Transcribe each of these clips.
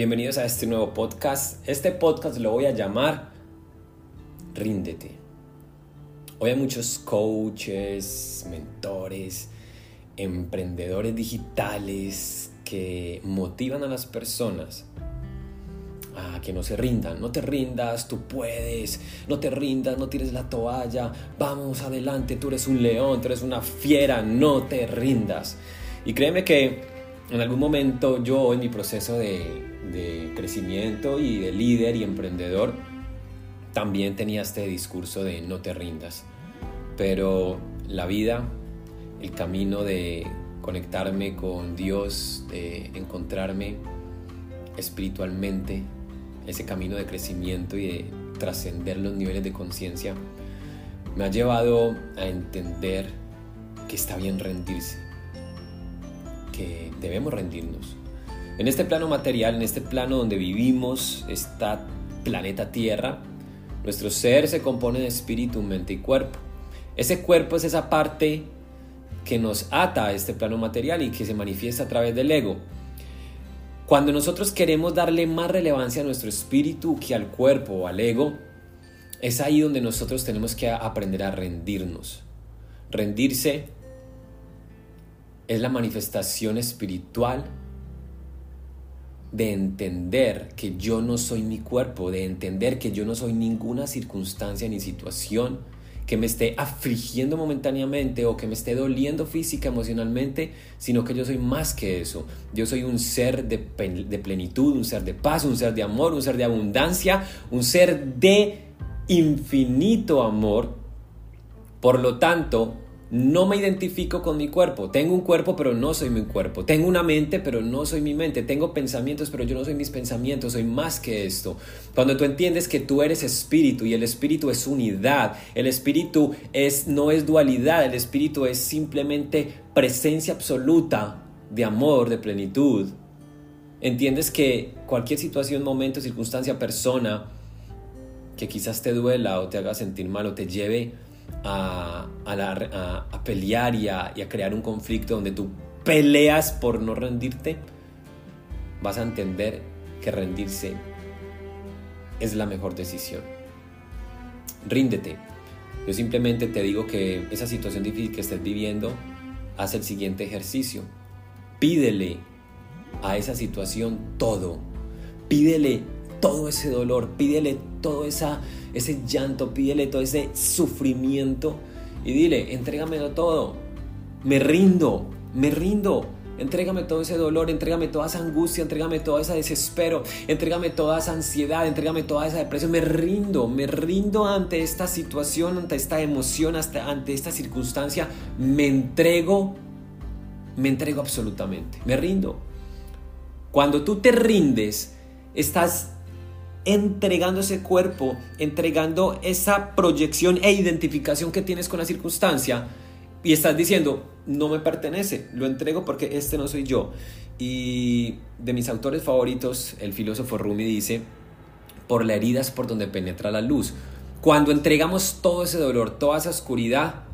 Bienvenidos a este nuevo podcast. Este podcast lo voy a llamar Ríndete. Hoy hay muchos coaches, mentores, emprendedores digitales que motivan a las personas a que no se rindan. No te rindas, tú puedes. No te rindas, no tires la toalla. Vamos adelante, tú eres un león, tú eres una fiera. No te rindas. Y créeme que en algún momento yo en mi proceso de, crecimiento y de líder y emprendedor, también tenía este discurso de no te rindas. Pero la vida, el camino de conectarme con Dios, de encontrarme espiritualmente, ese camino de crecimiento y de trascender los niveles de conciencia, me ha llevado a entender que está bien rendirse, que debemos rendirnos, en este plano material, en este plano donde vivimos, esta planeta Tierra, nuestro ser se compone de espíritu, mente y cuerpo. Ese cuerpo es esa parte que nos ata a este plano material y que se manifiesta a través del ego. Cuando nosotros queremos darle más relevancia a nuestro espíritu que al cuerpo o al ego, es ahí donde nosotros tenemos que aprender a rendirnos. Rendirse es la manifestación espiritual de entender que yo no soy mi cuerpo, de entender que yo no soy ninguna circunstancia ni situación que me esté afligiendo momentáneamente o que me esté doliendo física, emocionalmente, sino que yo soy más que eso. Yo soy un ser de, de plenitud, un ser de paz, un ser de amor, un ser de abundancia, un ser de infinito amor. Por lo tanto, no me identifico con mi cuerpo. Tengo un cuerpo, pero no soy mi cuerpo. Tengo una mente, pero no soy mi mente. Tengo pensamientos, pero yo no soy mis pensamientos. Soy más que esto. Cuando tú entiendes que tú eres espíritu y el espíritu es unidad, el espíritu es, no es dualidad, el espíritu es simplemente presencia absoluta de amor, de plenitud. Entiendes que cualquier situación, momento, circunstancia, persona que quizás te duela o te haga sentir mal o te lleve a, a, pelear y, a, crear un conflicto donde tú peleas por no rendirte, vas a entender que rendirse es la mejor decisión. Ríndete. Yo simplemente te digo que esa situación difícil que estés viviendo, haz el siguiente ejercicio. Pídele a esa situación todo. Pídele todo ese dolor, pídele todo esa, ese llanto, pídele todo ese sufrimiento y dile, entrégamelo todo, me rindo, me rindo, entrégame todo ese dolor, entrégame toda esa angustia, entrégame todo ese desespero, entrégame toda esa ansiedad, entrégame toda esa depresión, me rindo, me rindo ante esta situación, ante esta emoción, hasta ante esta circunstancia, me entrego, me entrego absolutamente, me rindo. Cuando tú te rindes, estás entregando ese cuerpo, entregando esa proyección e identificación que tienes con la circunstancia y estás diciendo, no me pertenece, lo entrego porque este no soy yo. Y de mis autores favoritos, el filósofo Rumi dice, por la herida es por donde penetra la luz. Cuando entregamos todo ese dolor, toda esa oscuridad,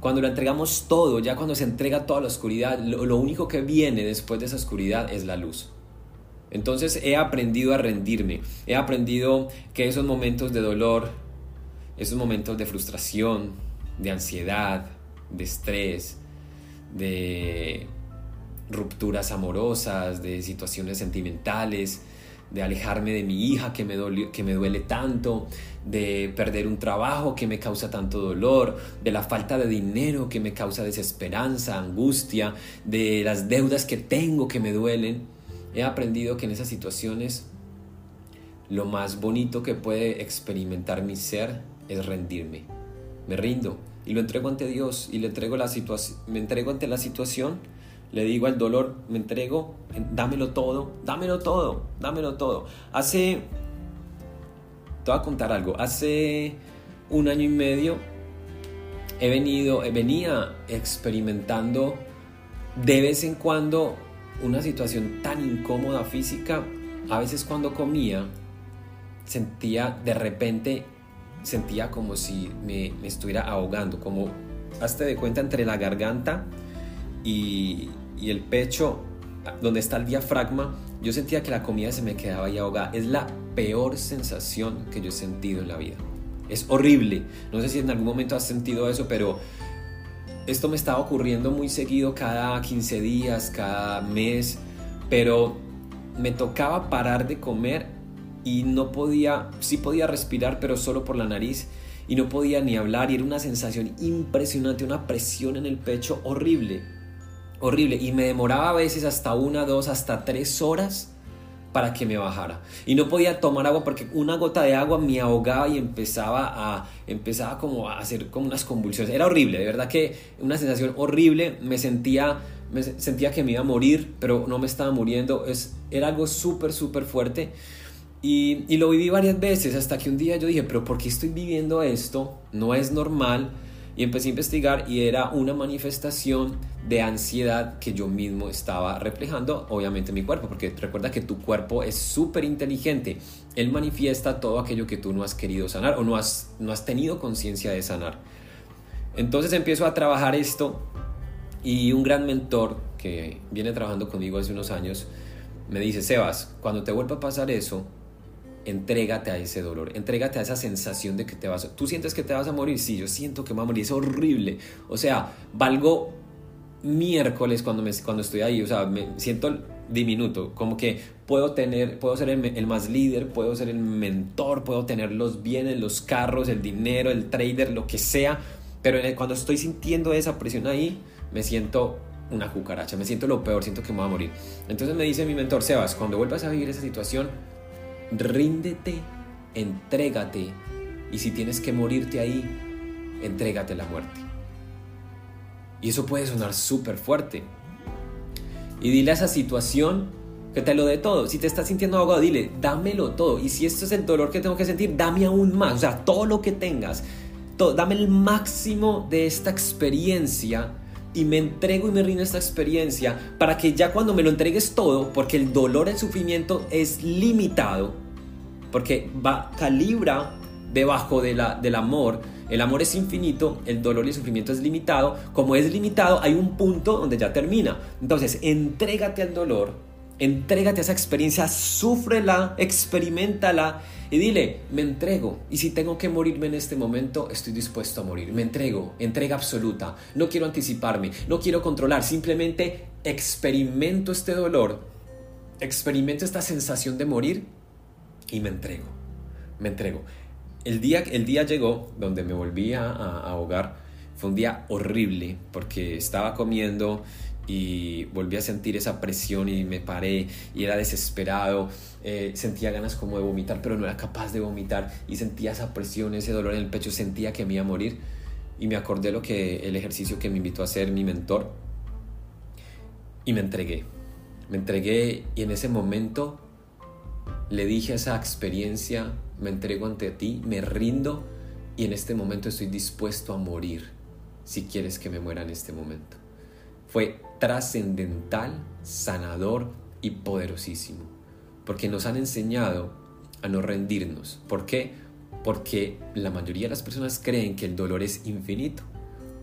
cuando lo entregamos todo, ya cuando se entrega toda la oscuridad, lo, lo único que viene después de esa oscuridad es la luz. Entonces he aprendido a rendirme, he aprendido que esos momentos de dolor, esos momentos de frustración, de ansiedad, de estrés, de rupturas amorosas, de situaciones sentimentales, de alejarme de mi hija que me, que me duele tanto, de perder un trabajo que me causa tanto dolor, de la falta de dinero que me causa desesperanza, angustia, de las deudas que tengo que me duelen he aprendido que en esas situaciones lo más bonito que puede experimentar mi ser es rendirme. Me rindo y lo entrego ante Dios y le entrego la me entrego ante la situación, le digo al dolor, me entrego, dámelo todo, dámelo todo, dámelo todo. Hace te voy a contar algo. Hace un año y medio he venido, venía experimentando de vez en cuando una situación tan incómoda física, a veces cuando comía, sentía de repente, sentía como si me, estuviera ahogando, como, hazte de cuenta, entre la garganta y, y el pecho, donde está el diafragma, yo sentía que la comida se me quedaba ahí ahogada. Es la peor sensación que yo he sentido en la vida. Es horrible. No sé si en algún momento has sentido eso, pero esto me estaba ocurriendo muy seguido cada 15 días, cada mes, pero me tocaba parar de comer y no podía, sí podía respirar, pero solo por la nariz y no podía ni hablar y era una sensación impresionante, una presión en el pecho horrible, horrible y me demoraba a veces hasta una, dos, hasta tres horas para que me bajara. Y no podía tomar agua porque una gota de agua me ahogaba y empezaba a empezaba como a hacer como unas convulsiones. Era horrible, de verdad que una sensación horrible, me sentía me sentía que me iba a morir, pero no me estaba muriendo, es era algo súper súper fuerte. Y, y lo viví varias veces hasta que un día yo dije, pero ¿por qué estoy viviendo esto? No es normal y empecé a investigar y era una manifestación de ansiedad que yo mismo estaba reflejando, obviamente en mi cuerpo, porque recuerda que tu cuerpo es súper inteligente. Él manifiesta todo aquello que tú no has querido sanar o no has, no has tenido conciencia de sanar. Entonces empiezo a trabajar esto y un gran mentor que viene trabajando conmigo hace unos años me dice, Sebas, cuando te vuelva a pasar eso, entrégate a ese dolor, entrégate a esa sensación de que te vas a... ¿Tú sientes que te vas a morir? Sí, yo siento que me voy a morir, es horrible. O sea, valgo miércoles cuando, me, cuando estoy ahí, o sea, me siento diminuto, como que puedo tener, puedo ser el, más líder, puedo ser el mentor, puedo tener los bienes, los carros, el dinero, el trader, lo que sea, pero cuando estoy sintiendo esa presión ahí, me siento una cucaracha, me siento lo peor, siento que me voy a morir. Entonces me dice mi mentor, Sebas, cuando vuelvas a vivir esa situación, ríndete, entrégate y si tienes que morirte ahí, entrégate la muerte. Y eso puede sonar súper fuerte. Y dile a esa situación que te lo dé todo. Si te estás sintiendo ahogado, dile, dámelo todo. Y si esto es el dolor que tengo que sentir, dame aún más. O sea, todo lo que tengas. Dame el máximo de esta experiencia y me entrego y me rindo esta experiencia para que ya cuando me lo entregues todo, porque el dolor, el sufrimiento es limitado, porque va, calibra debajo de la, del amor, el amor es infinito, el dolor y el sufrimiento es limitado, como es limitado hay un punto donde ya termina. Entonces, entrégate al dolor, entrégate a esa experiencia, súfrela, experimentala y dile, me entrego. Y si tengo que morirme en este momento, estoy dispuesto a morir. Me entrego, entrega absoluta. No quiero anticiparme, no quiero controlar, simplemente experimento este dolor, experimento esta sensación de morir y me entrego. Me entrego. El día, el día llegó donde me volví a ahogar. Fue un día horrible porque estaba comiendo y volví a sentir esa presión y me paré y era desesperado, eh, sentía ganas como de vomitar, pero no era capaz de vomitar y sentía esa presión, ese dolor en el pecho, sentía que me iba a morir y me acordé lo que el ejercicio que me invitó a hacer mi mentor y me entregué, me entregué y en ese momento le dije a esa experiencia, me entrego ante ti, me rindo y en este momento estoy dispuesto a morir si quieres que me muera en este momento. Fue trascendental, sanador y poderosísimo. Porque nos han enseñado a no rendirnos. ¿Por qué? Porque la mayoría de las personas creen que el dolor es infinito.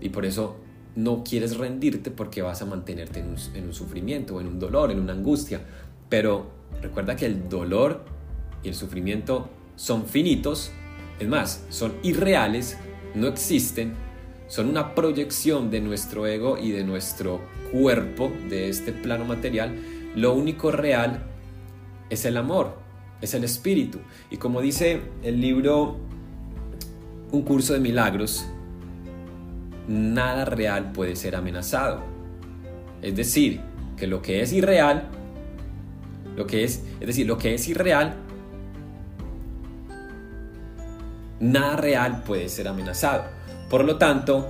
Y por eso no quieres rendirte porque vas a mantenerte en un, sufrimiento, en un dolor, en una angustia. Pero recuerda que el dolor y el sufrimiento son finitos, es más, son irreales, no existen, son una proyección de nuestro ego y de nuestro cuerpo, de este plano material, lo único real es el amor, es el espíritu. Y como dice el libro Un curso de milagros, nada real puede ser amenazado. Es decir, que lo que es irreal, lo que es, es decir, lo que es irreal, nada real puede ser amenazado. Por lo tanto,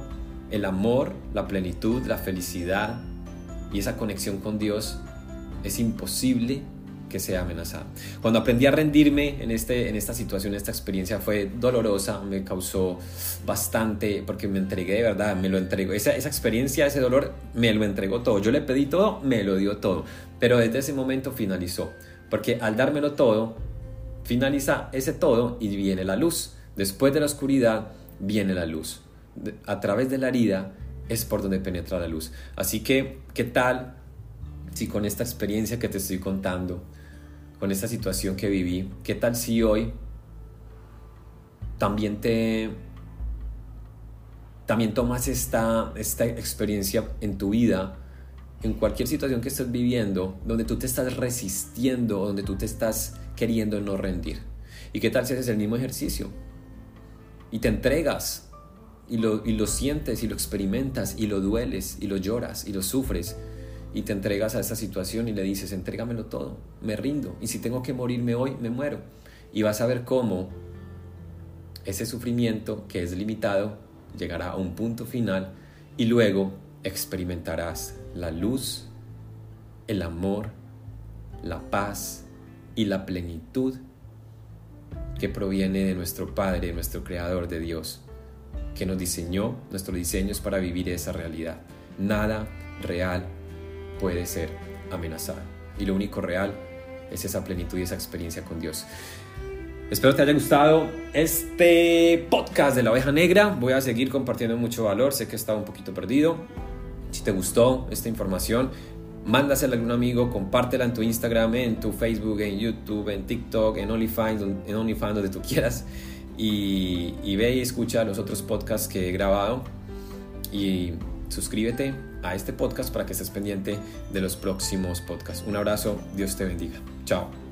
el amor, la plenitud, la felicidad y esa conexión con Dios es imposible que sea amenazada. Cuando aprendí a rendirme en, este, en esta situación, esta experiencia fue dolorosa, me causó bastante, porque me entregué de verdad, me lo entregó. Esa, esa experiencia, ese dolor, me lo entregó todo. Yo le pedí todo, me lo dio todo. Pero desde ese momento finalizó, porque al dármelo todo, finaliza ese todo y viene la luz. Después de la oscuridad, viene la luz a través de la herida es por donde penetra la luz. Así que, ¿qué tal si con esta experiencia que te estoy contando, con esta situación que viví, ¿qué tal si hoy también te también tomas esta, esta experiencia en tu vida, en cualquier situación que estés viviendo, donde tú te estás resistiendo, donde tú te estás queriendo no rendir. ¿Y qué tal si haces el mismo ejercicio? Y te entregas, y lo, y lo sientes, y lo experimentas, y lo dueles, y lo lloras, y lo sufres, y te entregas a esta situación y le dices, entrégamelo todo, me rindo, y si tengo que morirme hoy, me muero. Y vas a ver cómo ese sufrimiento que es limitado llegará a un punto final y luego experimentarás la luz, el amor, la paz y la plenitud que proviene de nuestro Padre, nuestro Creador de Dios, que nos diseñó, nuestro diseño es para vivir esa realidad. Nada real puede ser amenazado. Y lo único real es esa plenitud y esa experiencia con Dios. Espero te haya gustado este podcast de la oveja negra. Voy a seguir compartiendo mucho valor. Sé que estaba un poquito perdido. Si te gustó esta información, mándasela a algún amigo, compártela en tu Instagram, en tu Facebook, en YouTube, en TikTok, en OnlyFans, en OnlyFans, donde tú quieras. Y, ve y escucha los otros podcasts que he grabado. Y suscríbete a este podcast para que estés pendiente de los próximos podcasts. Un abrazo, Dios te bendiga. Chao.